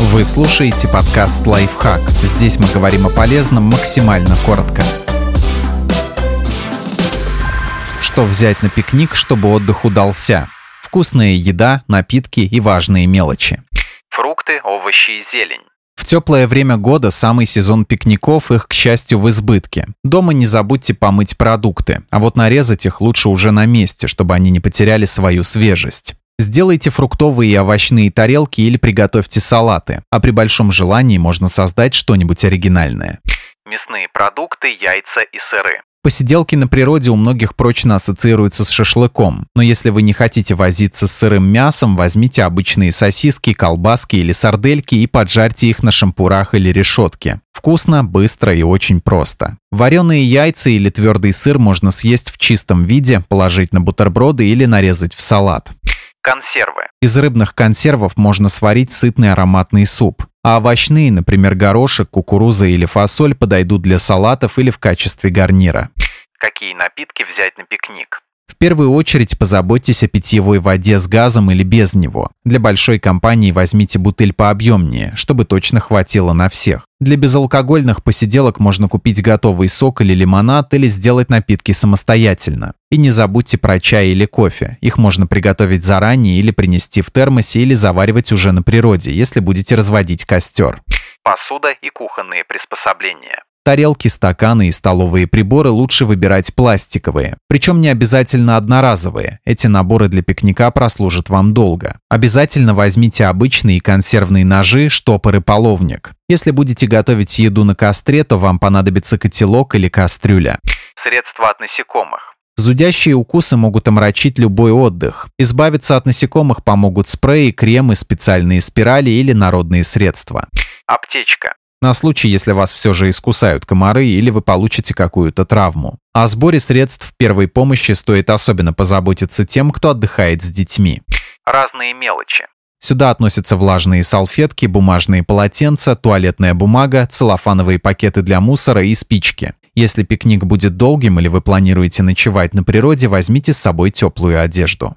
Вы слушаете подкаст «Лайфхак». Здесь мы говорим о полезном максимально коротко. Что взять на пикник, чтобы отдых удался? Вкусная еда, напитки и важные мелочи. Фрукты, овощи и зелень. В теплое время года самый сезон пикников, их, к счастью, в избытке. Дома не забудьте помыть продукты, а вот нарезать их лучше уже на месте, чтобы они не потеряли свою свежесть. Сделайте фруктовые и овощные тарелки или приготовьте салаты, а при большом желании можно создать что-нибудь оригинальное. Мясные продукты, яйца и сыры. Посиделки на природе у многих прочно ассоциируются с шашлыком, но если вы не хотите возиться с сырым мясом, возьмите обычные сосиски, колбаски или сардельки и поджарьте их на шампурах или решетке. Вкусно, быстро и очень просто. Вареные яйца или твердый сыр можно съесть в чистом виде, положить на бутерброды или нарезать в салат. Консервы. Из рыбных консервов можно сварить сытный ароматный суп. А овощные, например, горошек, кукуруза или фасоль, подойдут для салатов или в качестве гарнира. Какие напитки взять на пикник? В первую очередь позаботьтесь о питьевой воде с газом или без него. Для большой компании возьмите бутыль пообъемнее, чтобы точно хватило на всех. Для безалкогольных посиделок можно купить готовый сок или лимонад или сделать напитки самостоятельно. И не забудьте про чай или кофе. Их можно приготовить заранее или принести в термосе или заваривать уже на природе, если будете разводить костер. Посуда и кухонные приспособления. Тарелки, стаканы и столовые приборы лучше выбирать пластиковые. Причем не обязательно одноразовые. Эти наборы для пикника прослужат вам долго. Обязательно возьмите обычные консервные ножи, штопор и половник. Если будете готовить еду на костре, то вам понадобится котелок или кастрюля. Средства от насекомых. Зудящие укусы могут омрачить любой отдых. Избавиться от насекомых помогут спреи, кремы, специальные спирали или народные средства. Аптечка на случай, если вас все же искусают комары или вы получите какую-то травму. О сборе средств первой помощи стоит особенно позаботиться тем, кто отдыхает с детьми. Разные мелочи. Сюда относятся влажные салфетки, бумажные полотенца, туалетная бумага, целлофановые пакеты для мусора и спички. Если пикник будет долгим или вы планируете ночевать на природе, возьмите с собой теплую одежду.